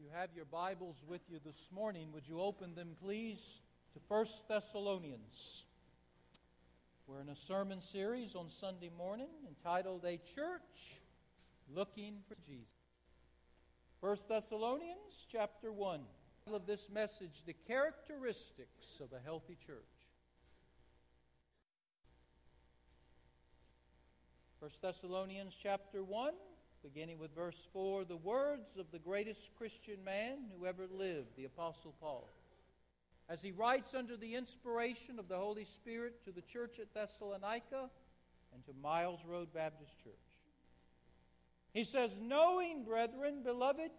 you have your Bibles with you this morning, would you open them, please, to 1 Thessalonians? We're in a sermon series on Sunday morning entitled A Church Looking for Jesus. 1 Thessalonians chapter 1. Of this message, the characteristics of a healthy church. 1 Thessalonians chapter 1, beginning with verse 4, the words of the greatest Christian man who ever lived, the Apostle Paul. As he writes under the inspiration of the Holy Spirit to the church at Thessalonica and to Miles Road Baptist Church. He says, Knowing, brethren, beloved,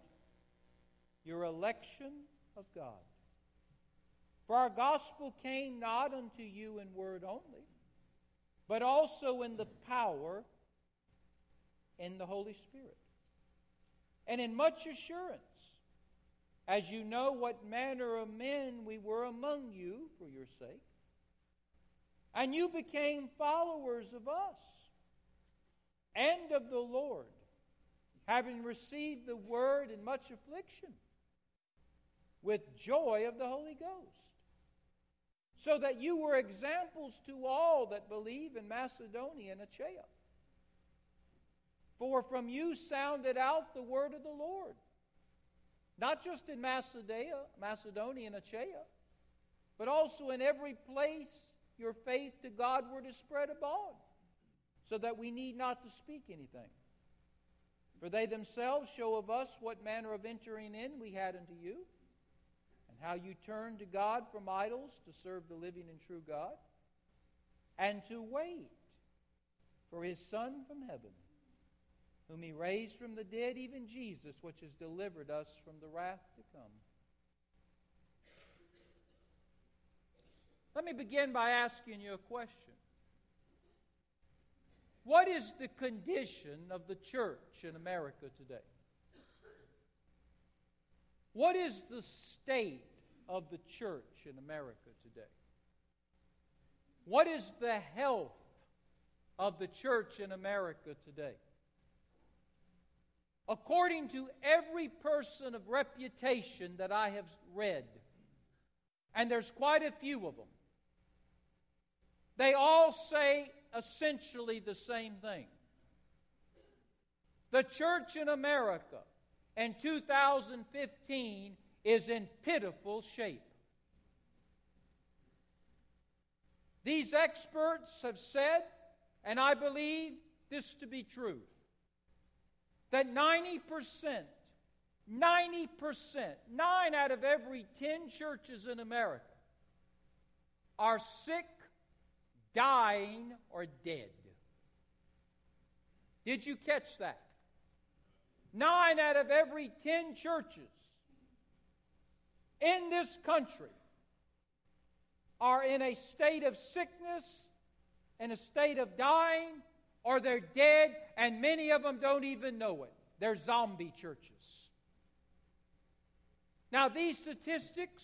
your election of God. For our gospel came not unto you in word only, but also in the power in the Holy Spirit. And in much assurance, as you know what manner of men we were among you for your sake. And you became followers of us and of the Lord, having received the word in much affliction with joy of the Holy Ghost. So that you were examples to all that believe in Macedonia and Achaia. For from you sounded out the word of the Lord, not just in Macedonia, Macedonia and Achaia, but also in every place your faith to God were to spread abroad, so that we need not to speak anything. For they themselves show of us what manner of entering in we had unto you, and how you turned to God from idols to serve the living and true God, and to wait for his Son from heaven whom he raised from the dead, even Jesus, which has delivered us from the wrath to come. Let me begin by asking you a question. What is the condition of the church in America today? What is the state of the church in America today? What is the health of the church in America today? According to every person of reputation that I have read, and there's quite a few of them, they all say essentially the same thing. The church in America in 2015 is in pitiful shape. These experts have said, and I believe this to be true, that 90%, 90%, nine out of every 10 churches in America are sick, dying, or dead. Did you catch that? Nine out of every 10 churches in this country are in a state of sickness, in a state of dying, or they're dead, and many of them don't even know it. They're zombie churches. Now, these statistics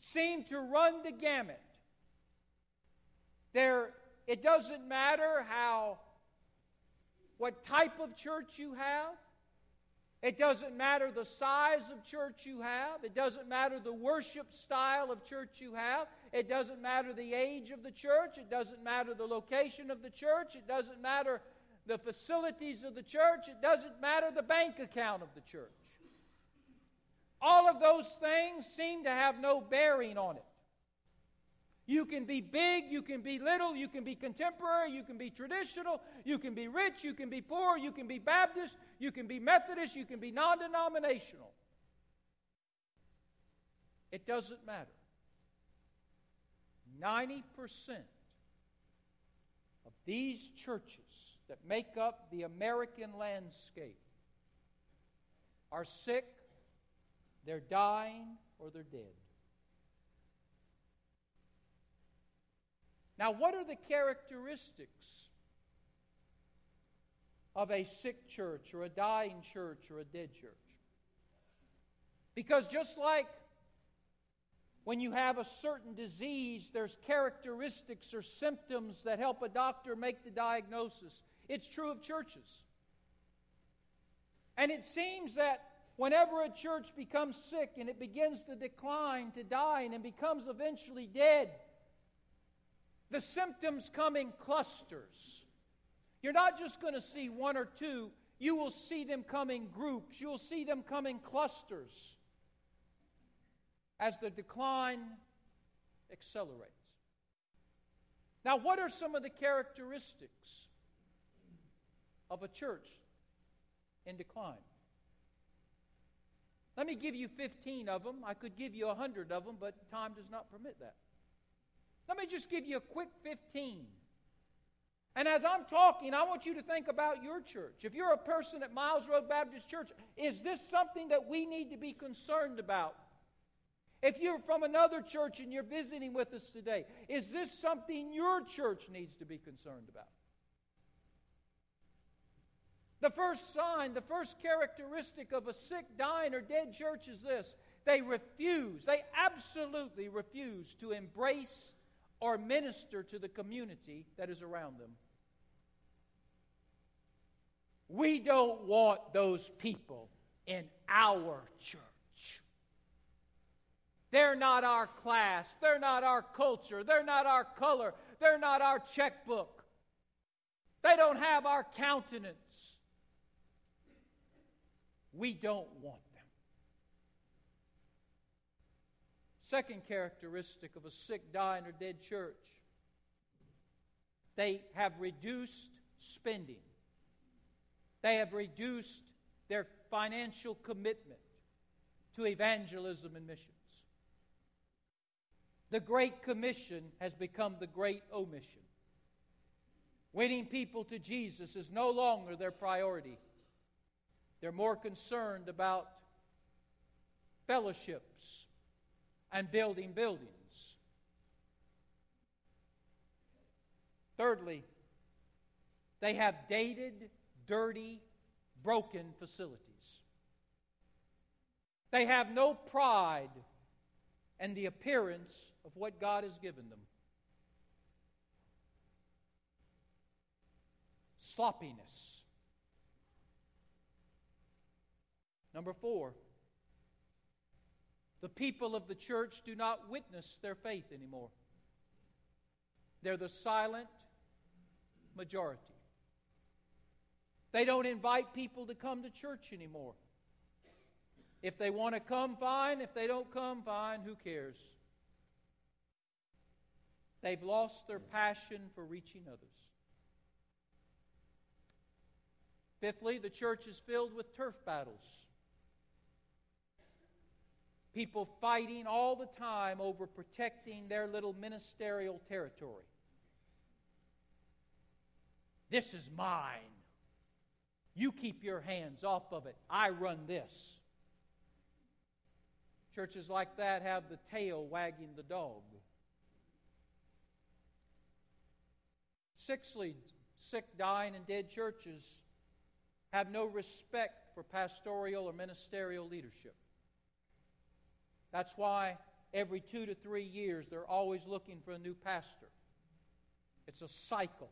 seem to run the gamut. There, it doesn't matter how, what type of church you have. It doesn't matter the size of church you have. It doesn't matter the worship style of church you have. It doesn't matter the age of the church. It doesn't matter the location of the church. It doesn't matter the facilities of the church. It doesn't matter the bank account of the church. All of those things seem to have no bearing on it. You can be big, you can be little, you can be contemporary, you can be traditional, you can be rich, you can be poor, you can be Baptist, you can be Methodist, you can be non denominational. It doesn't matter. 90% of these churches that make up the American landscape are sick, they're dying, or they're dead. Now, what are the characteristics of a sick church or a dying church or a dead church? Because just like when you have a certain disease, there's characteristics or symptoms that help a doctor make the diagnosis. It's true of churches. And it seems that whenever a church becomes sick and it begins to decline, to die, and becomes eventually dead, the symptoms come in clusters. You're not just going to see one or two, you will see them come in groups, you'll see them come in clusters as the decline accelerates. Now, what are some of the characteristics of a church in decline? Let me give you 15 of them. I could give you 100 of them, but time does not permit that. Let me just give you a quick 15. And as I'm talking, I want you to think about your church. If you're a person at Miles Road Baptist Church, is this something that we need to be concerned about? If you're from another church and you're visiting with us today, is this something your church needs to be concerned about? The first sign, the first characteristic of a sick, dying, or dead church is this they refuse, they absolutely refuse to embrace or minister to the community that is around them. We don't want those people in our church. They're not our class. They're not our culture. They're not our color. They're not our checkbook. They don't have our countenance. We don't want them. Second characteristic of a sick, dying, or dead church they have reduced spending, they have reduced their financial commitment to evangelism and mission. The Great Commission has become the Great Omission. Winning people to Jesus is no longer their priority. They're more concerned about fellowships and building buildings. Thirdly, they have dated, dirty, broken facilities. They have no pride and the appearance of what God has given them. Sloppiness. Number four, the people of the church do not witness their faith anymore. They're the silent majority. They don't invite people to come to church anymore. If they want to come, fine. If they don't come, fine. Who cares? They've lost their passion for reaching others. Fifthly, the church is filled with turf battles. People fighting all the time over protecting their little ministerial territory. This is mine. You keep your hands off of it. I run this. Churches like that have the tail wagging the dog. Sixthly, sick, dying, and dead churches have no respect for pastoral or ministerial leadership. That's why every two to three years they're always looking for a new pastor. It's a cycle.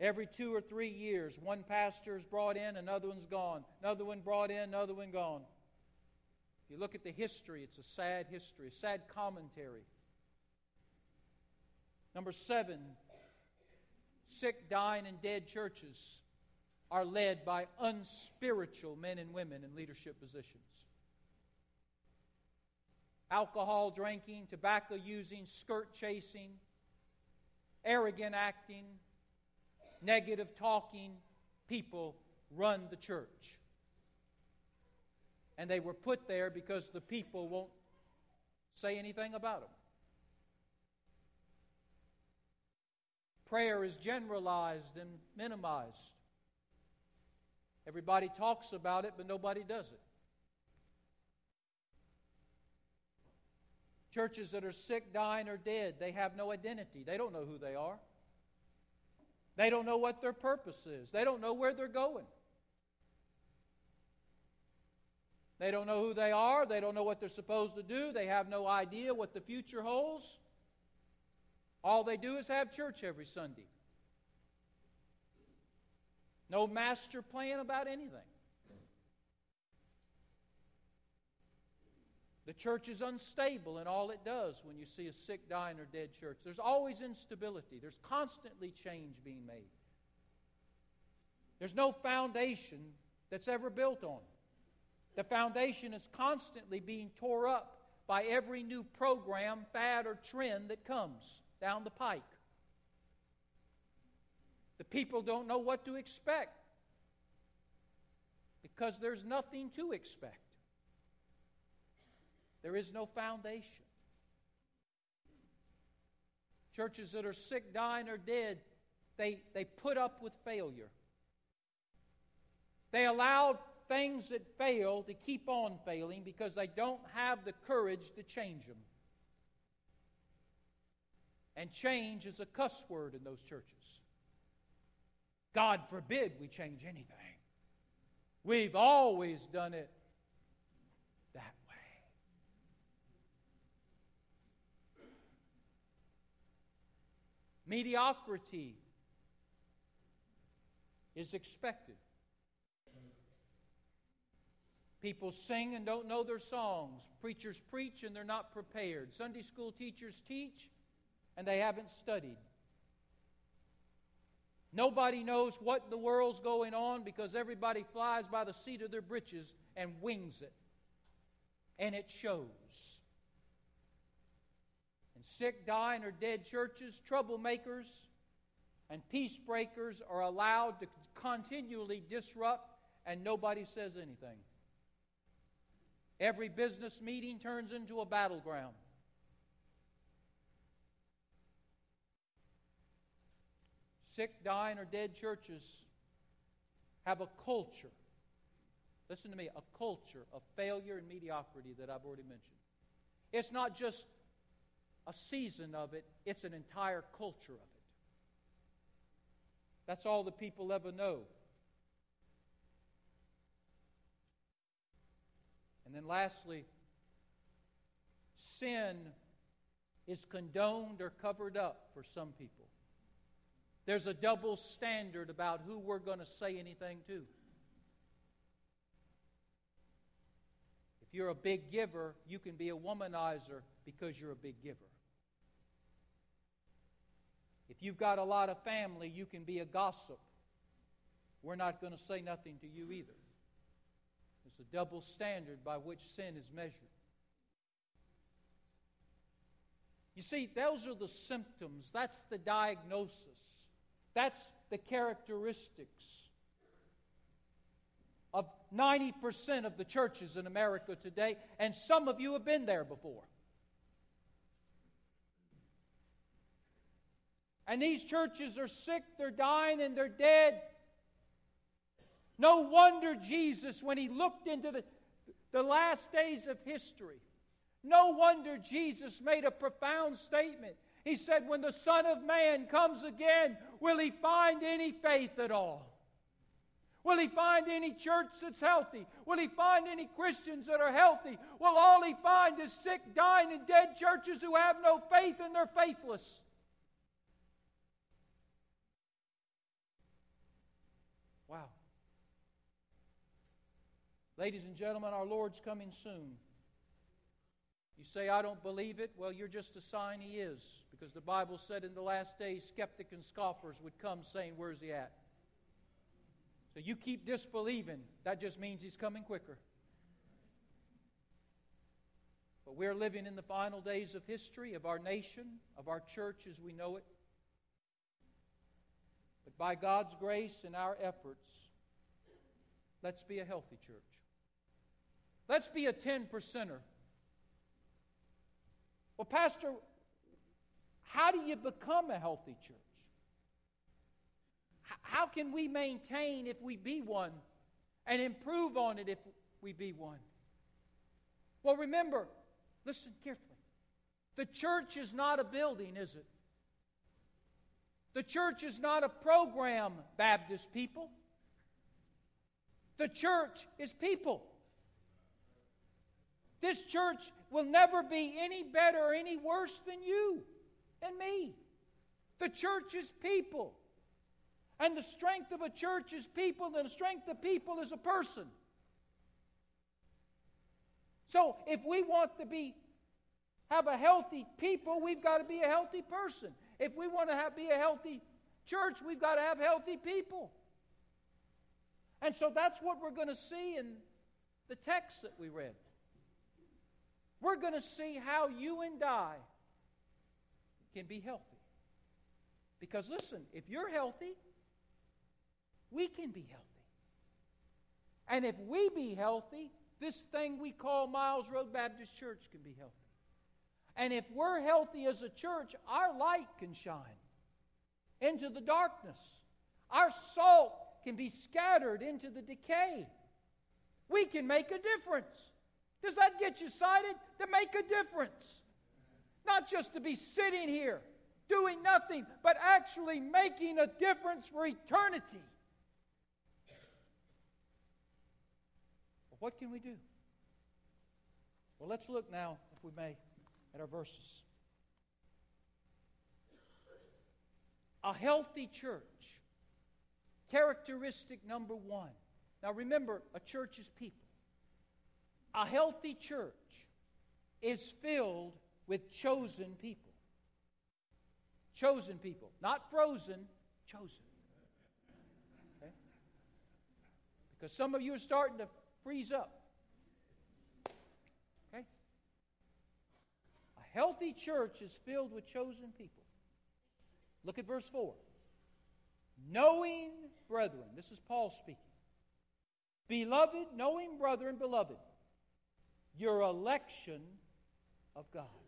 Every two or three years, one pastor is brought in, another one's gone. Another one brought in, another one gone. If you look at the history, it's a sad history, a sad commentary. Number seven, sick, dying, and dead churches are led by unspiritual men and women in leadership positions. Alcohol drinking, tobacco using, skirt chasing, arrogant acting, negative talking people run the church. And they were put there because the people won't say anything about them. Prayer is generalized and minimized. Everybody talks about it, but nobody does it. Churches that are sick, dying, or dead, they have no identity. They don't know who they are. They don't know what their purpose is. They don't know where they're going. They don't know who they are. They don't know what they're supposed to do. They have no idea what the future holds. All they do is have church every Sunday. No master plan about anything. The church is unstable in all it does when you see a sick, dying, or dead church. There's always instability, there's constantly change being made. There's no foundation that's ever built on. The foundation is constantly being tore up by every new program, fad, or trend that comes down the pike. The people don't know what to expect because there's nothing to expect. There is no foundation. Churches that are sick, dying, or dead, they, they put up with failure. They allowed things that fail to keep on failing because they don't have the courage to change them. And change is a cuss word in those churches. God forbid we change anything. We've always done it that way. Mediocrity is expected. People sing and don't know their songs. Preachers preach and they're not prepared. Sunday school teachers teach and they haven't studied. Nobody knows what the world's going on because everybody flies by the seat of their breeches and wings it. And it shows. And sick, dying, or dead churches, troublemakers and peace breakers are allowed to continually disrupt, and nobody says anything. Every business meeting turns into a battleground. Sick, dying, or dead churches have a culture. Listen to me, a culture of failure and mediocrity that I've already mentioned. It's not just a season of it, it's an entire culture of it. That's all the people ever know. And then lastly, sin is condoned or covered up for some people. There's a double standard about who we're going to say anything to. If you're a big giver, you can be a womanizer because you're a big giver. If you've got a lot of family, you can be a gossip. We're not going to say nothing to you either. It's a double standard by which sin is measured. You see, those are the symptoms. That's the diagnosis. That's the characteristics of 90% of the churches in America today, and some of you have been there before. And these churches are sick, they're dying, and they're dead. No wonder Jesus, when he looked into the, the last days of history, no wonder Jesus made a profound statement. He said, When the Son of Man comes again, will he find any faith at all? Will he find any church that's healthy? Will he find any Christians that are healthy? Will all he find is sick, dying, and dead churches who have no faith and they're faithless? Wow. Ladies and gentlemen, our Lord's coming soon. You say, I don't believe it. Well, you're just a sign He is. Because the Bible said in the last days, skeptics and scoffers would come saying, Where's He at? So you keep disbelieving. That just means He's coming quicker. But we're living in the final days of history, of our nation, of our church as we know it. But by God's grace and our efforts, let's be a healthy church. Let's be a 10 percenter. Well, Pastor, how do you become a healthy church? How can we maintain if we be one and improve on it if we be one? Well, remember, listen carefully. The church is not a building, is it? The church is not a program, Baptist people. The church is people. This church will never be any better or any worse than you and me. The church is people. And the strength of a church is people, and the strength of people is a person. So if we want to be have a healthy people, we've got to be a healthy person. If we want to have, be a healthy church, we've got to have healthy people. And so that's what we're going to see in the text that we read. We're going to see how you and I can be healthy. Because listen, if you're healthy, we can be healthy. And if we be healthy, this thing we call Miles Road Baptist Church can be healthy. And if we're healthy as a church, our light can shine into the darkness. Our salt can be scattered into the decay. We can make a difference. Does that get you excited? To make a difference. Not just to be sitting here doing nothing, but actually making a difference for eternity. What can we do? Well, let's look now, if we may, at our verses. A healthy church. Characteristic number one. Now remember, a church is people. A healthy church is filled with chosen people. Chosen people. Not frozen, chosen. Okay? Because some of you are starting to freeze up. Okay? A healthy church is filled with chosen people. Look at verse 4. Knowing brethren, this is Paul speaking. Beloved, knowing brethren, beloved, your election of God.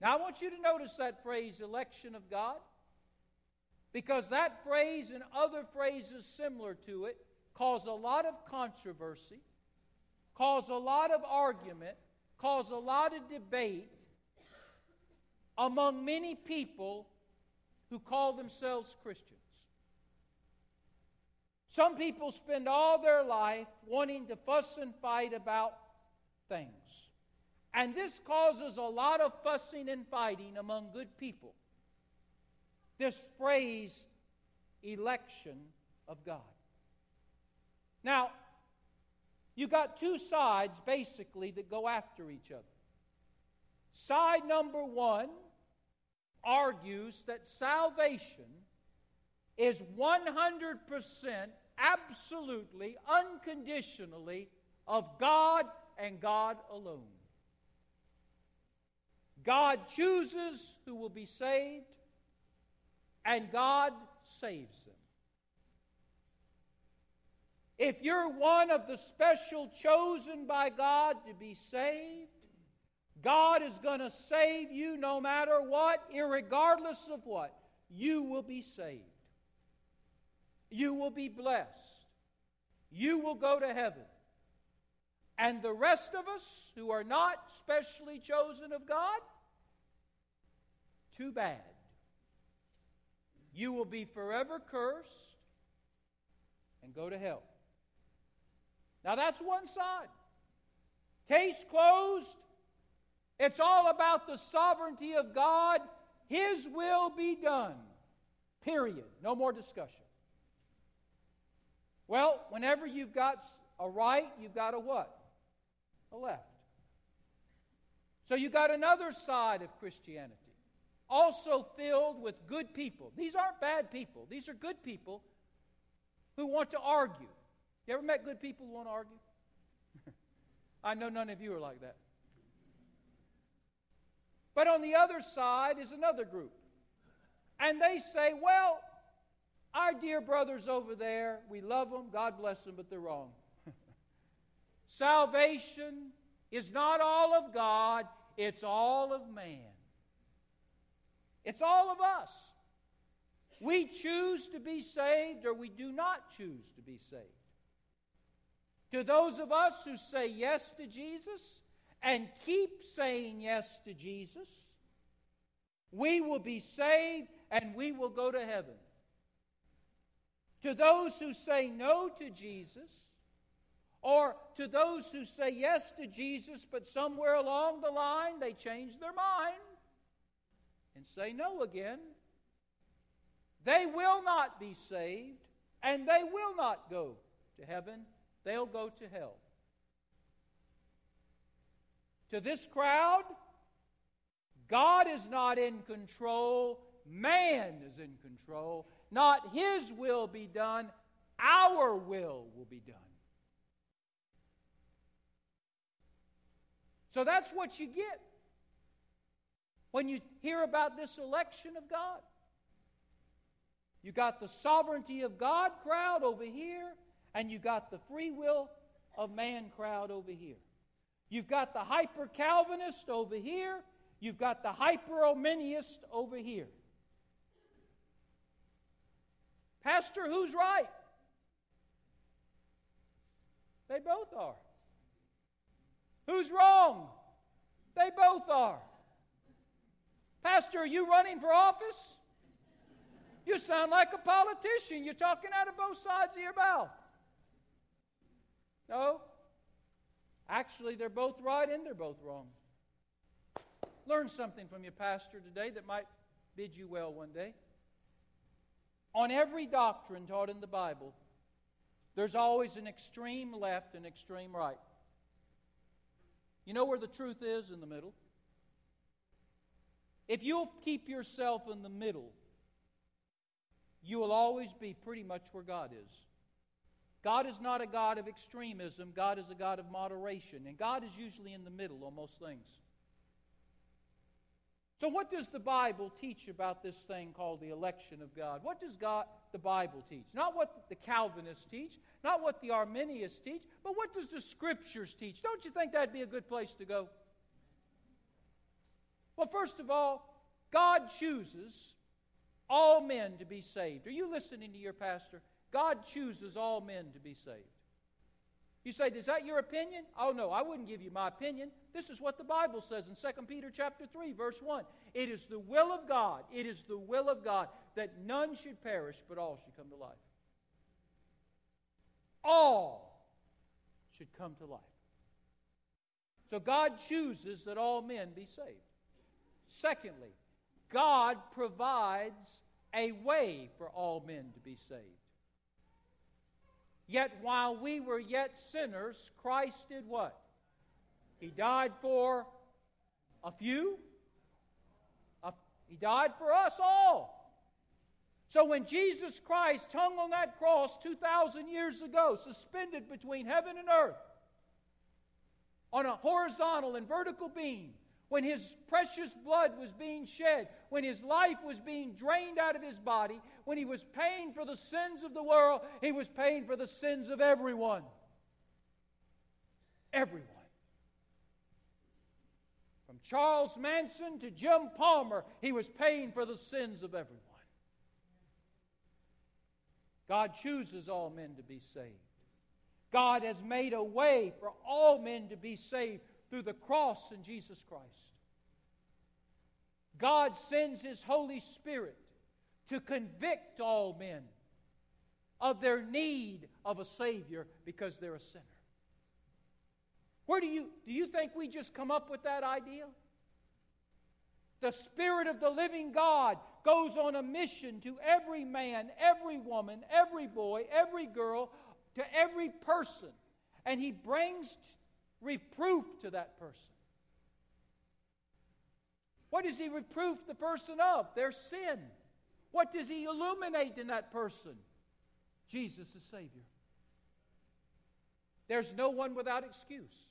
Now, I want you to notice that phrase, election of God, because that phrase and other phrases similar to it cause a lot of controversy, cause a lot of argument, cause a lot of debate among many people who call themselves Christians. Some people spend all their life wanting to fuss and fight about things. And this causes a lot of fussing and fighting among good people. This phrase, election of God. Now, you got two sides basically that go after each other. Side number one argues that salvation is 100% absolutely, unconditionally of God and God alone. God chooses who will be saved, and God saves them. If you're one of the special chosen by God to be saved, God is going to save you no matter what, regardless of what. You will be saved. You will be blessed. You will go to heaven. And the rest of us who are not specially chosen of God, too bad. You will be forever cursed and go to hell. Now that's one side. Case closed. It's all about the sovereignty of God. His will be done. Period. No more discussion. Well, whenever you've got a right, you've got a what? A left. So you've got another side of Christianity, also filled with good people. These aren't bad people, these are good people who want to argue. You ever met good people who want to argue? I know none of you are like that. But on the other side is another group. And they say, well, our dear brothers over there, we love them, God bless them, but they're wrong. Salvation is not all of God, it's all of man. It's all of us. We choose to be saved or we do not choose to be saved. To those of us who say yes to Jesus and keep saying yes to Jesus, we will be saved and we will go to heaven. To those who say no to Jesus, or to those who say yes to Jesus, but somewhere along the line they change their mind say no again, they will not be saved and they will not go to heaven. They'll go to hell. to this crowd God is not in control, man is in control. Not his will be done, our will will be done. So that's what you get when you hear about this election of God. You got the sovereignty of God crowd over here, and you got the free will of man crowd over here. You've got the hyper Calvinist over here, you've got the hyper Arminianist over here. Pastor, who's right? They both are. Who's wrong? They both are. Pastor, are you running for office? You sound like a politician. You're talking out of both sides of your mouth. No. Actually, they're both right and they're both wrong. Learn something from your pastor today that might bid you well one day. On every doctrine taught in the Bible, there's always an extreme left and extreme right. You know where the truth is in the middle? If you'll keep yourself in the middle, you will always be pretty much where God is. God is not a God of extremism, God is a God of moderation, and God is usually in the middle on most things. So, what does the Bible teach about this thing called the election of God? What does God, the Bible teach? Not what the Calvinists teach, not what the Arminians teach, but what does the Scriptures teach? Don't you think that'd be a good place to go? Well, first of all, God chooses all men to be saved. Are you listening to your pastor? God chooses all men to be saved. You say, is that your opinion? Oh no, I wouldn't give you my opinion. This is what the Bible says in 2 Peter chapter 3, verse 1. It is the will of God, it is the will of God that none should perish, but all should come to life. All should come to life. So God chooses that all men be saved. Secondly, God provides a way for all men to be saved. Yet while we were yet sinners, Christ did what? He died for a few. he died for us all. So when Jesus Christ hung on that cross 2,000 years ago, suspended between heaven and earth, on a horizontal and vertical beam, when his precious blood was being shed, when his life was being drained out of his body, when he was paying for the sins of the world, he was paying for the sins of everyone. Everyone. From Charles Manson to Jim Palmer, he was paying for the sins of everyone. God chooses all men to be saved. God has made a way for all men to be saved through the cross in Jesus Christ. God sends His Holy Spirit to convict all men of their need of a Savior because they're a sinner. Where do you, do you think we just come up with that idea? The Spirit of the living God goes on a mission to every man, every woman, every boy, every girl, to every person. And He brings reproof to that person. What does he reproof the person of? Their sin. What does he illuminate in that person? Jesus is Savior. There's no one without excuse.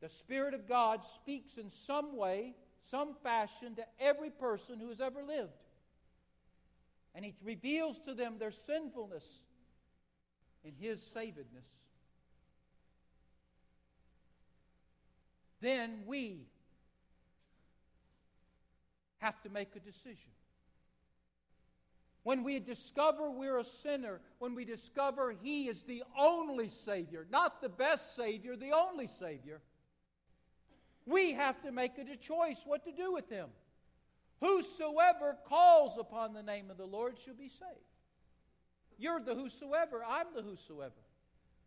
The Spirit of God speaks in some way, some fashion to every person who has ever lived. And He reveals to them their sinfulness in His savedness. Then we have to make a decision. When we discover we're a sinner, when we discover He is the only Savior, not the best Savior, the only Savior, we have to make a choice what to do with Him. Whosoever calls upon the name of the Lord shall be saved. You're the whosoever, I'm the whosoever.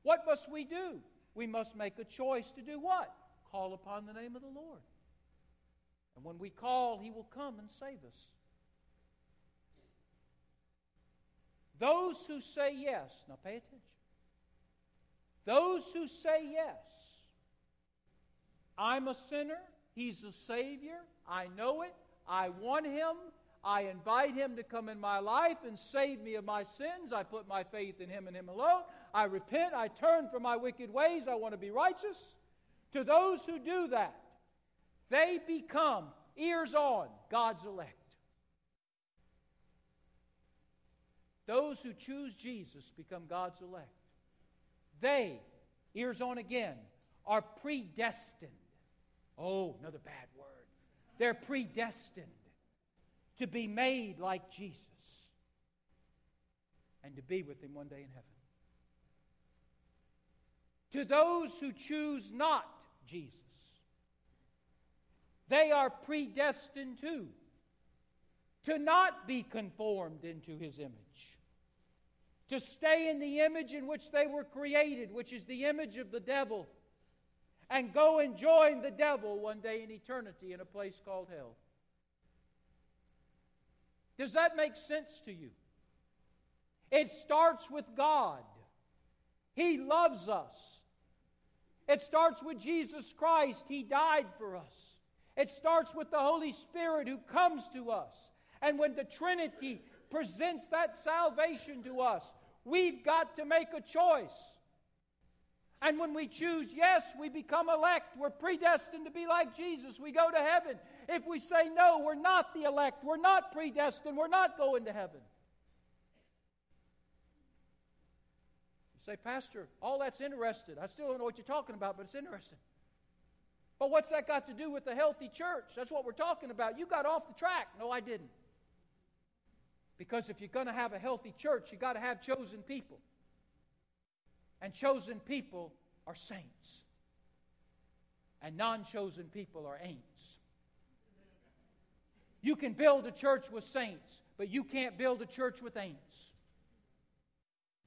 What must we do? We must make a choice to do what? Call upon the name of the Lord. And when we call, He will come and save us. Those who say yes, now pay attention. Those who say yes I'm a sinner. He's a Savior. I know it. I want Him. I invite Him to come in my life and save me of my sins. I put my faith in Him and Him alone. I repent. I turn from my wicked ways. I want to be righteous. To those who do that, they become, ears on, God's elect. Those who choose Jesus become God's elect. They, ears on again, are predestined. Oh, another bad word. They're predestined to be made like Jesus and to be with Him one day in heaven. To those who choose not Jesus, they are predestined too to not be conformed into His image to stay in the image in which they were created, which is the image of the devil, and go and join the devil one day in eternity in a place called hell. Does that make sense to you? It starts with God. He loves us. It starts with Jesus Christ. He died for us. It starts with the Holy Spirit who comes to us. And when the Trinity presents that salvation to us, we've got to make a choice. And when we choose yes, we become elect. We're predestined to be like Jesus. We go to heaven. If we say no, we're not the elect. We're not predestined. We're not going to heaven. Say, Pastor, all that's interesting. I still don't know what you're talking about, but it's interesting. But what's that got to do with the healthy church? That's what we're talking about. You got off the track. No, I didn't. Because if you're going to have a healthy church, you've got to have chosen people. And chosen people are saints. And non chosen people are ain'ts. You can build a church with saints, but you can't build a church with ain'ts.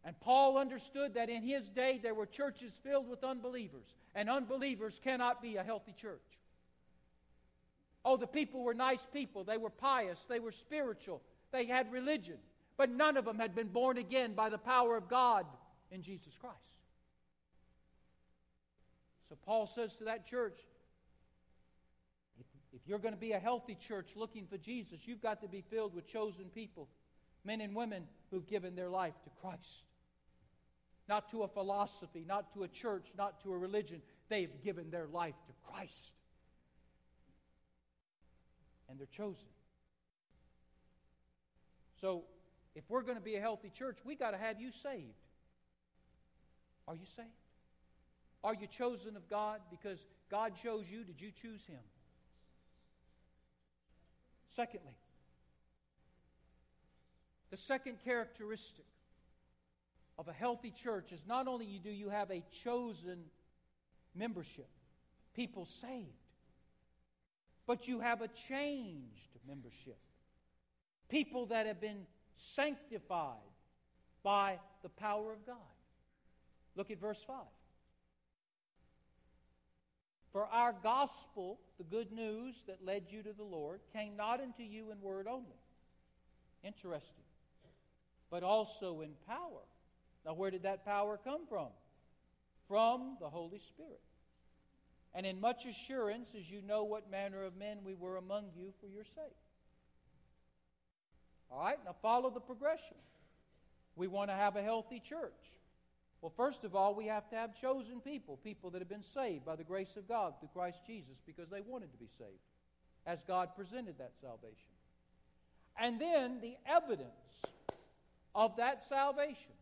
And Paul understood that in his day there were churches filled with unbelievers, and unbelievers cannot be a healthy church. Oh, the people were nice people. They were pious. They were spiritual. They had religion, but none of them had been born again by the power of God in Jesus Christ. So Paul says to that church, if, if you're going to be a healthy church looking for Jesus, you've got to be filled with chosen people, men and women who've given their life to Christ. Not to a philosophy, not to a church, not to a religion. They've given their life to Christ. And they're chosen. So, if we're going to be a healthy church, we got to have you saved. Are you saved? Are you chosen of God because God chose you? Did you choose Him? Secondly, the second characteristic of a healthy church is not only do you have a chosen membership, people saved, but you have a changed membership people that have been sanctified by the power of God. Look at verse 5. For our gospel, the good news that led you to the Lord, came not unto you in word only. Interesting. But also in power. Now, where did that power come from? From the Holy Spirit. And in much assurance, as you know what manner of men we were among you for your sake. All right, now follow the progression. We want to have a healthy church. Well, first of all, we have to have chosen people, people that have been saved by the grace of God through Christ Jesus because they wanted to be saved, as God presented that salvation. And then the evidence of that salvation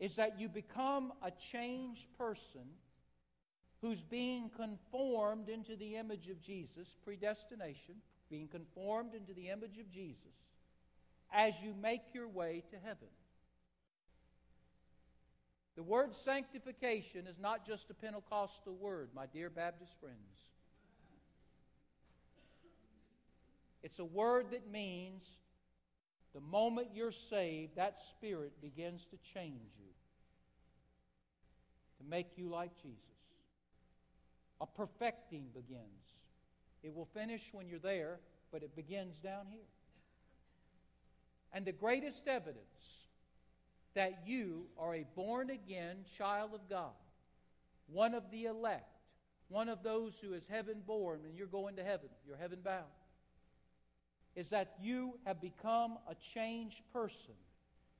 is that you become a changed person who's being conformed into the image of Jesus, predestination, being conformed into the image of Jesus as you make your way to heaven. The word sanctification is not just a Pentecostal word, my dear Baptist friends. It's a word that means the moment you're saved, that Spirit begins to change you, to make you like Jesus. A perfecting begins. It will finish when you're there, but it begins down here. And the greatest evidence that you are a born again child of God, one of the elect, one of those who is heaven born and you're going to heaven, you're heaven bound, is that you have become a changed person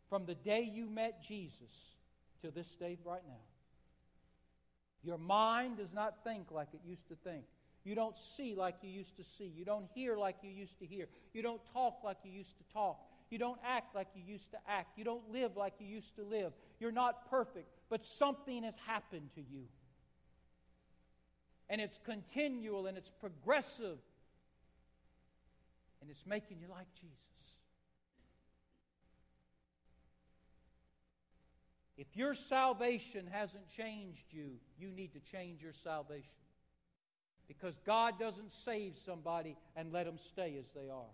from the day you met Jesus to this day right now. Your mind does not think like it used to think. You don't see like you used to see. You don't hear like you used to hear. You don't talk like you used to talk. You don't act like you used to act. You don't live like you used to live. You're not perfect, but something has happened to you. And it's continual and it's progressive. And it's making you like Jesus. If your salvation hasn't changed you, you need to change your salvation. Because God doesn't save somebody and let them stay as they are.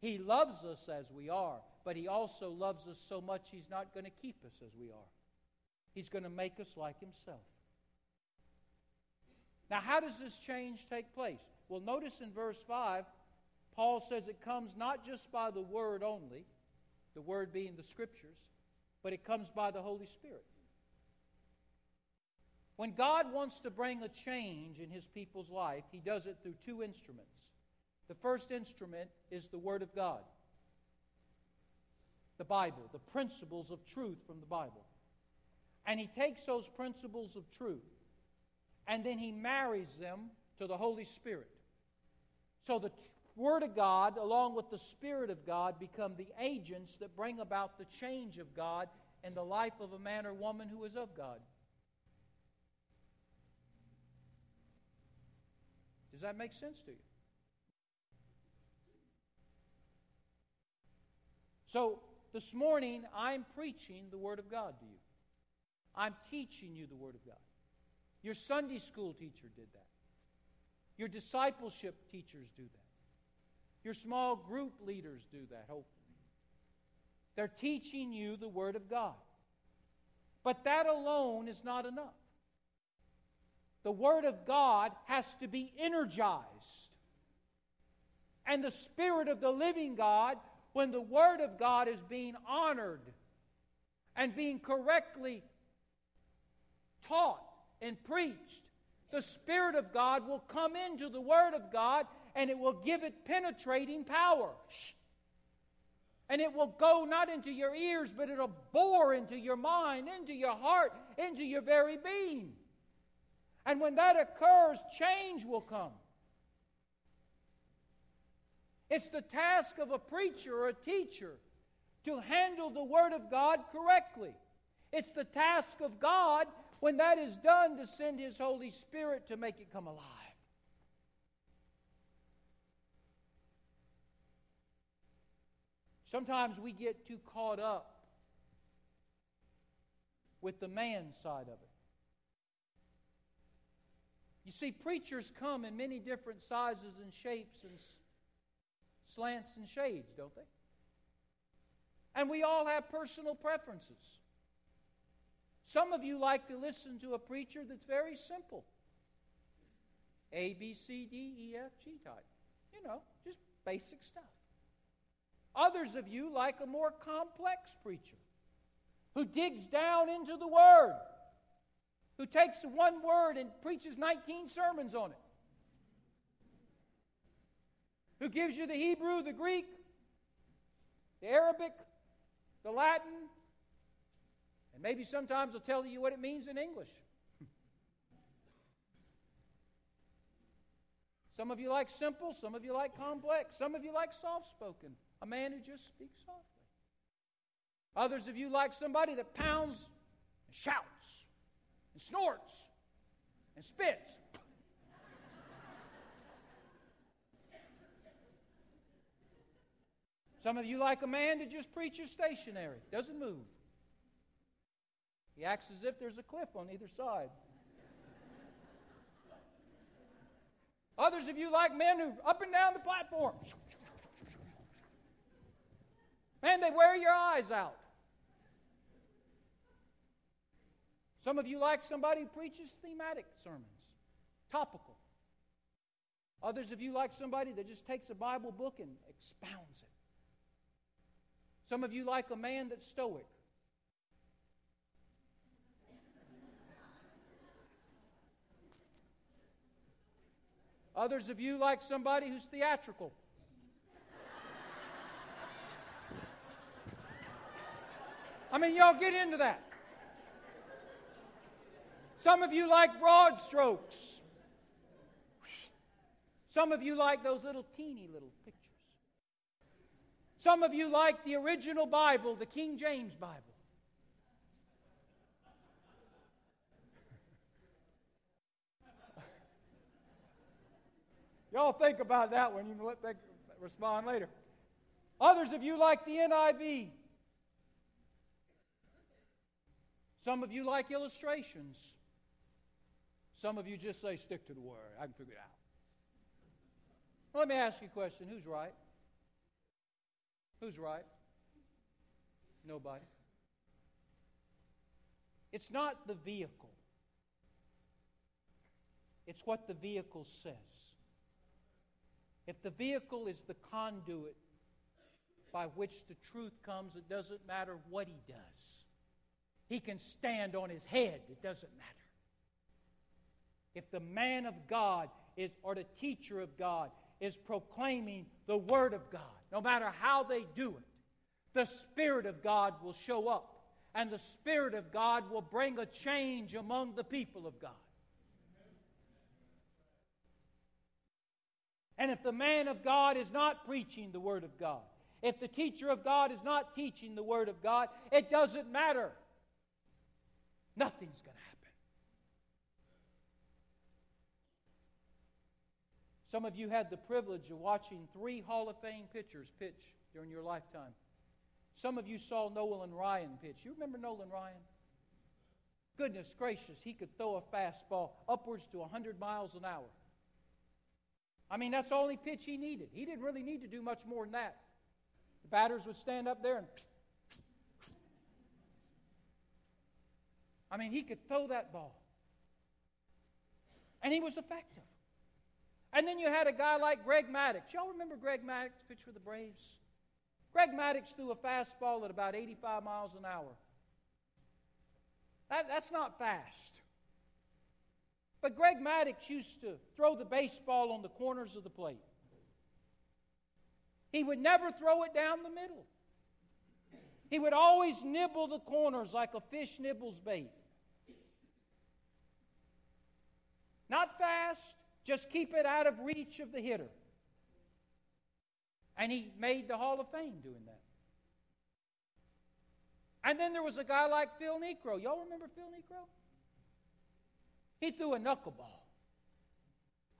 He loves us as we are, but He also loves us so much He's not going to keep us as we are. He's going to make us like Himself. Now, how does this change take place? Well, notice in verse 5, Paul says it comes not just by the Word only, the Word being the Scriptures, but it comes by the Holy Spirit. When God wants to bring a change in his people's life, he does it through two instruments. The first instrument is the Word of God, the Bible, the principles of truth from the Bible. And he takes those principles of truth and then he marries them to the Holy Spirit. So the Word of God, along with the Spirit of God, become the agents that bring about the change of God in the life of a man or woman who is of God. Does that make sense to you? So, this morning, I'm preaching the Word of God to you. I'm teaching you the Word of God. Your Sunday school teacher did that. Your discipleship teachers do that. Your small group leaders do that, hopefully. They're teaching you the Word of God. But that alone is not enough. The Word of God has to be energized. And the Spirit of the living God, when the Word of God is being honored and being correctly taught and preached, the Spirit of God will come into the Word of God and it will give it penetrating power. And it will go not into your ears, but it'll bore into your mind, into your heart, into your very being. And when that occurs, change will come. It's the task of a preacher or a teacher to handle the Word of God correctly. It's the task of God, when that is done, to send His Holy Spirit to make it come alive. Sometimes we get too caught up with the man side of it. You see, preachers come in many different sizes and shapes and slants and shades, don't they? And we all have personal preferences. Some of you like to listen to a preacher that's very simple A, B, C, D, E, F, G type. You know, just basic stuff. Others of you like a more complex preacher who digs down into the Word, who takes one word and preaches 19 sermons on it, who gives you the Hebrew, the Greek, the Arabic, the Latin, and maybe sometimes will tell you what it means in English. Some of you like simple, some of you like complex, some of you like soft spoken a man who just speaks softly. Others of you like somebody that pounds and shouts and snorts and spits. Some of you like a man that just preaches stationary, doesn't move. He acts as if there's a cliff on either side. Others of you like men who up and down the platform. Man, they wear your eyes out. Some of you like somebody who preaches thematic sermons, topical. Others of you like somebody that just takes a Bible book and expounds it. Some of you like a man that's stoic. Others of you like somebody who's theatrical. I mean, y'all get into that. Some of you like broad strokes. Some of you like those little teeny little pictures. Some of you like the original Bible, the King James Bible. Y'all think about that when you can let that respond later. Others of you like the NIV. Some of you like illustrations. Some of you just say, stick to the word. I can figure it out. Let me ask you a question who's right? Who's right? Nobody. It's not the vehicle, it's what the vehicle says. If the vehicle is the conduit by which the truth comes, it doesn't matter what he does. He can stand on his head, it doesn't matter. If the man of God is, or the teacher of God is proclaiming the Word of God, no matter how they do it, the Spirit of God will show up. And the Spirit of God will bring a change among the people of God. And if the man of God is not preaching the Word of God, if the teacher of God is not teaching the Word of God, it doesn't matter. Nothing's going to happen. Some of you had the privilege of watching three Hall of Fame pitchers pitch during your lifetime. Some of you saw Nolan Ryan pitch. You remember Nolan Ryan? Goodness gracious, he could throw a fastball upwards to 100 miles an hour. I mean, that's the only pitch he needed. He didn't really need to do much more than that. The batters would stand up there and. I mean, he could throw that ball. And he was effective. And then you had a guy like Greg Maddux. Y'all remember Greg Maddux pitch for the Braves? Greg Maddux threw a fastball at about 85 miles an hour. That, that's not fast. But Greg Maddux used to throw the baseball on the corners of the plate. He would never throw it down the middle. He would always nibble the corners like a fish nibbles bait. Not fast, just keep it out of reach of the hitter. And he made the Hall of Fame doing that. And then there was a guy like Phil Niekro. Y'all remember Phil Niekro? He threw a knuckleball.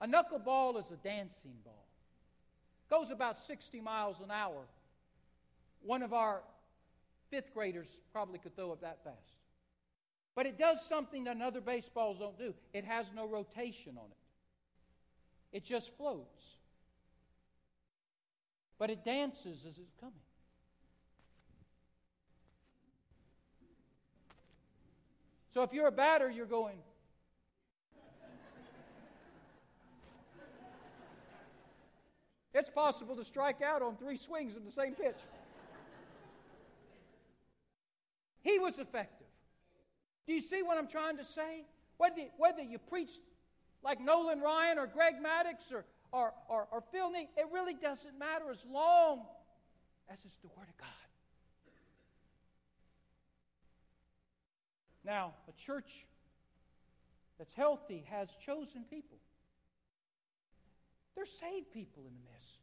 A knuckleball is a dancing ball. Goes about 60 miles an hour. One of our fifth graders probably could throw it that fast. But it does something that other baseballs don't do. It has no rotation on it. It just floats. But it dances as it's coming. So if you're a batter, you're going. It's possible to strike out on three swings of the same pitch. He was effective. Do you see what I'm trying to say? Whether, whether you preach like Nolan Ryan or Greg Maddux or, or, or, or Phil Neek. It really doesn't matter as long as it's the Word of God. Now, a church that's healthy has chosen people. They're saved people in the midst.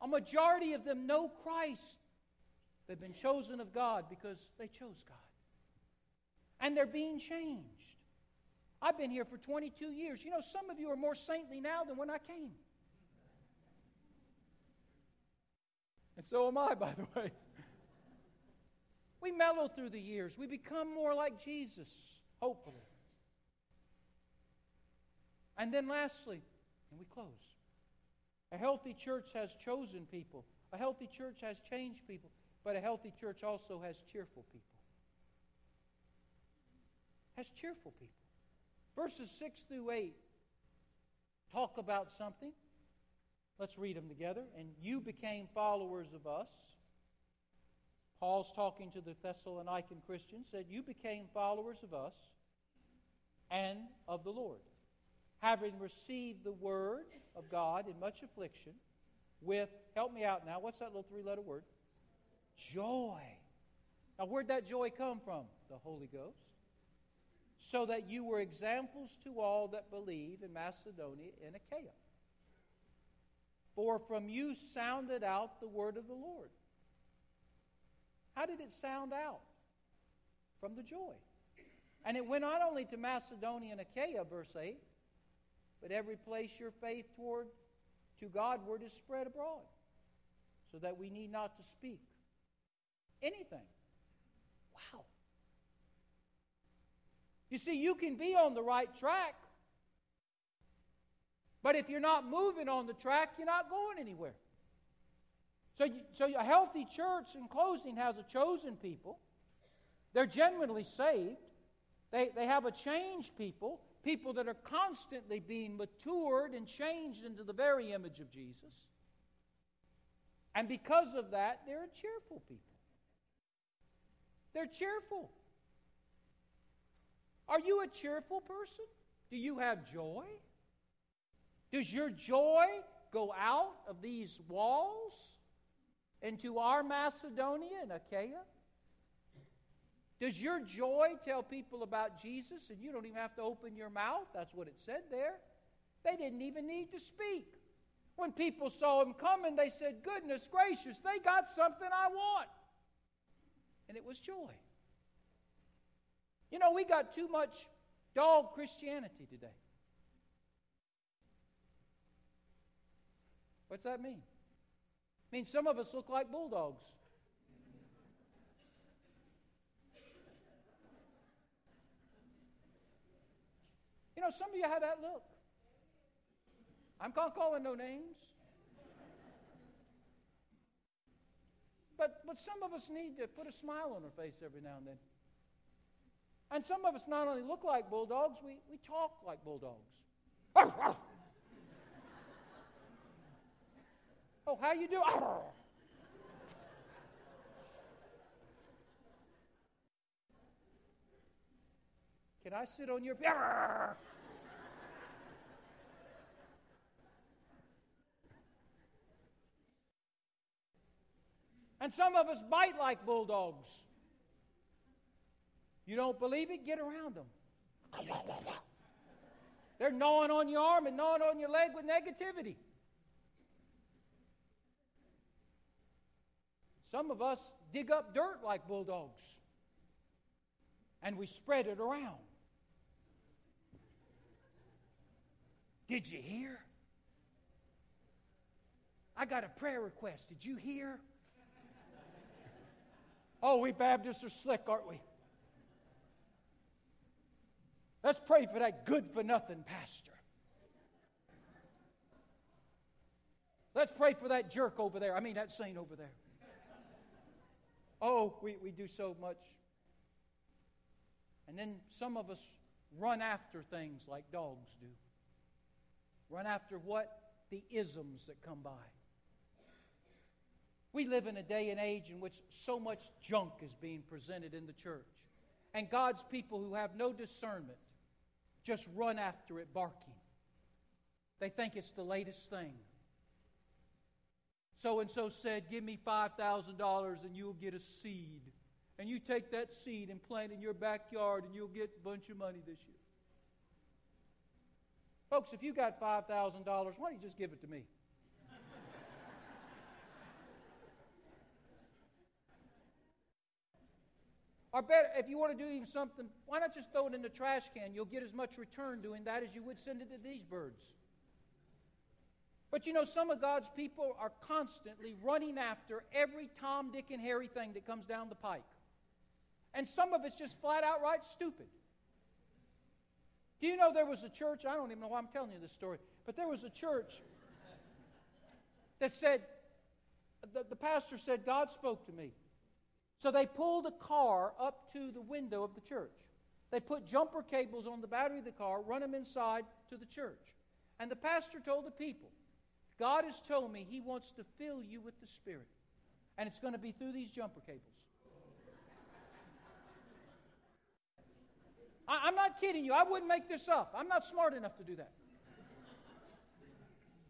A majority of them know Christ. They've been chosen of God because they chose God. And they're being changed. I've been here for 22 years. You know, some of you are more saintly now than when I came. And so am I, by the way. We mellow through the years. We become more like Jesus, hopefully. And then, lastly, and we close. A healthy church has chosen people. A healthy church has changed people. But a healthy church also has cheerful people. Has cheerful people. Verses 6 through 8 talk about something. Let's read them together. And you became followers of us. Paul's talking to the having received the word of God in much affliction, with, help me out now, what's that little three letter word? Joy. Now, where'd that joy come from? The Holy Ghost. So that you were examples to all that believe in Macedonia and Achaia. For from you sounded out the word of the Lord. How did it sound out? From the joy. And it went not only to Macedonia and Achaia, verse 8, but every place your faith toward to Godward is spread abroad, so that we need not to speak anything. Wow. You see, you can be on the right track, but if you're not moving on the track, you're not going anywhere. So, you, so a healthy church, in closing, has a chosen people. They're genuinely saved. They, they have a changed people people that are constantly being matured and changed into the very image of Jesus. And because of that, they're a cheerful people. They're cheerful. Are you a cheerful person? Do you have joy? Does your joy go out of these walls into our Macedonia and Achaia? Does your joy tell people about Jesus and you don't even have to open your mouth? That's what it said there. They didn't even need to speak. When people saw him coming, they said, Goodness gracious, they got something I want. And it was joy. You know, we got too much dog Christianity today. What's that mean? It means some of us look like bulldogs. You know, some of you had that look. I'm not calling no names. But, but some of us need to put a smile on our face every now and then. And some of us not only look like bulldogs, we, we talk like bulldogs. oh, how you do? Can I sit on your. And some of us bite like bulldogs. You don't believe it? Get around them. They're gnawing on your arm and gnawing on your leg with negativity. Some of us dig up dirt like bulldogs and we spread it around. Did you hear? I got a prayer request. Did you hear? oh, we Baptists are slick, aren't we? Let's pray for that good for nothing pastor. Let's pray for that jerk over there. I mean, that saint over there. Oh, we, we do so much. And then some of us run after things like dogs do. Run after what? The isms that come by. We live in a day and age in which so much junk is being presented in the church. And God's people who have no discernment just run after it barking. They think it's the latest thing. So and so said, Give me $5,000 and you'll get a seed. And you take that seed and plant in your backyard and you'll get a bunch of money this year. Folks, if you got $5,000, why don't you just give it to me? or better, if you want to do even something, why not just throw it in the trash can? You'll get as much return doing that as you would send it to these birds. But you know, some of God's people are constantly running after every Tom, Dick, and Harry thing that comes down the pike. And some of it's just flat out right stupid. Do you know there was a church? I don't even know why I'm telling you this story, but there was a church that said, the, the pastor said, God spoke to me. So they pulled a car up to the window of the church. They put jumper cables on the battery of the car, run them inside to the church. And the pastor told the people, God has told me he wants to fill you with the Spirit. And it's going to be through these jumper cables. I, am not kidding you. I wouldn't make this up. I'm not smart enough to do that.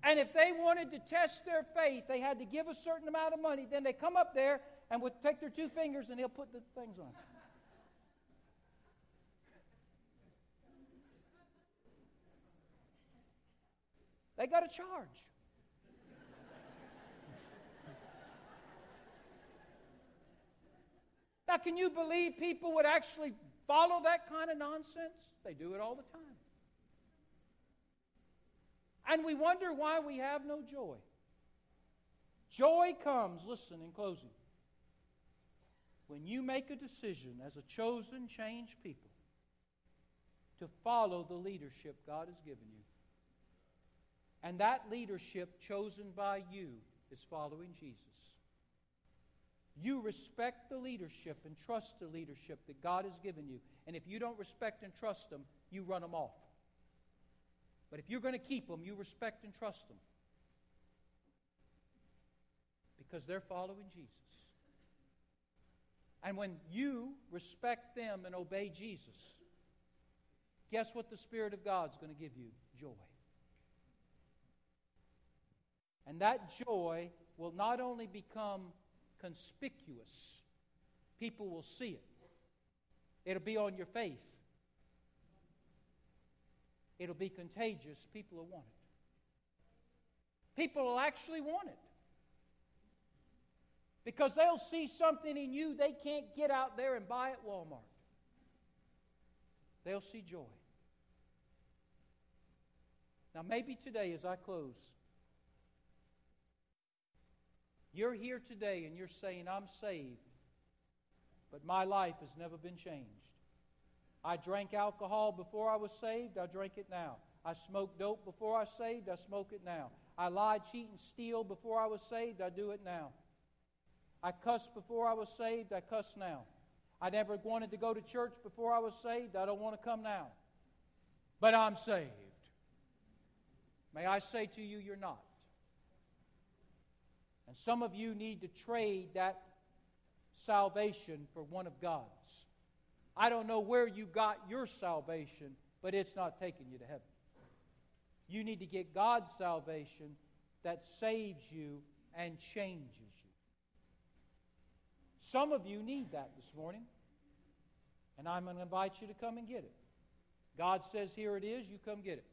And if they wanted to test their faith, they had to give a certain amount of money. Then they come up there and would take their two fingers and they'll put the things on. They got a charge. now, can you believe people would actually follow that kind of nonsense? They do it all the time. And we wonder why we have no joy. Joy comes, listen in closing, when you make a decision as a chosen, changed people to follow the leadership God has given you. And that leadership chosen by you is following Jesus. You respect the leadership and trust the leadership that God has given you. And if you don't respect and trust them, you run them off. But if you're going to keep them, you respect and trust them. Because they're following Jesus. And when you respect them and obey Jesus, guess what the Spirit of God's going to give you? Joy. And that joy will not only become conspicuous, people will see it, it'll be on your face, it'll be contagious. People will want it. People will actually want it. Because they'll see something in you they can't get out there and buy at Walmart. They'll see joy. Now, maybe today, as I close, you're here today and you're saying, I'm saved, but my life has never been changed. I drank alcohol before I was saved, I drink it now. I smoked dope before I was saved, I smoke it now. I lied, cheat, and steal before I was saved, I do it now. I cussed before I was saved, I cuss now. I never wanted to go to church before I was saved, I don't want to come now. But I'm saved. May I say to you, you're not. And some of you need to trade that salvation for one of God's. I don't know where you got your salvation, but it's not taking you to heaven. You need to get God's salvation that saves you and changes you. Some of you need that this morning, and I'm going to invite you to come and get it. God says, Here it is, you come get it.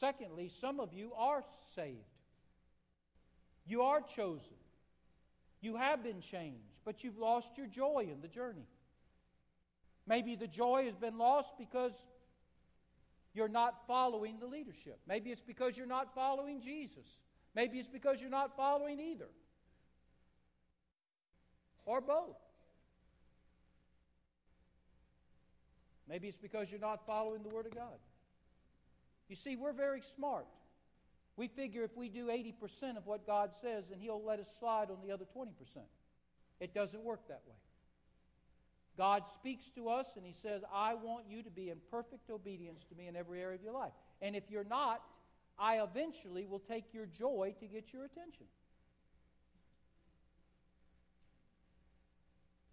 Secondly, some of you are saved. You are chosen. You have been changed, but you've lost your joy in the journey. Maybe the joy has been lost because you're not following the leadership. Maybe it's because you're not following Jesus. Maybe it's because you're not following either. Or both. Maybe it's because you're not following the Word of God. You see, we're very smart. We figure if we do 80% of what God says, then He'll let us slide on the other 20%. It doesn't work that way. God speaks to us and He says, I want you to be in perfect obedience to me in every area of your life. And if you're not, I eventually will take your joy to get your attention.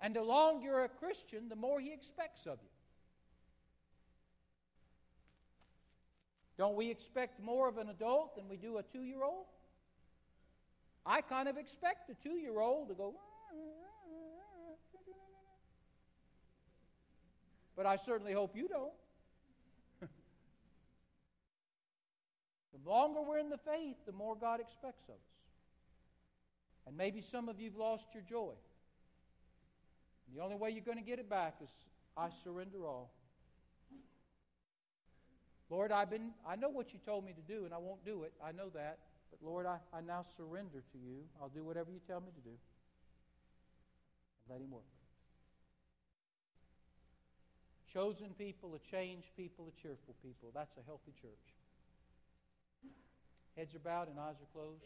And the longer you're a Christian, the more He expects of you. Don't we expect more of an adult than we do a two year old? I kind of expect a two year old to go, but I certainly hope you don't. the longer we're in the faith, the more God expects of us. And maybe some of you have lost your joy. And the only way you're going to get it back is I surrender all. Lord, I've been, I know what you told me to do, and I won't do it. I know that. But Lord, I, I now surrender to you. I'll do whatever you tell me to do. And let Him work. Chosen people, a changed people, a cheerful people. That's a healthy church. Heads are bowed and eyes are closed.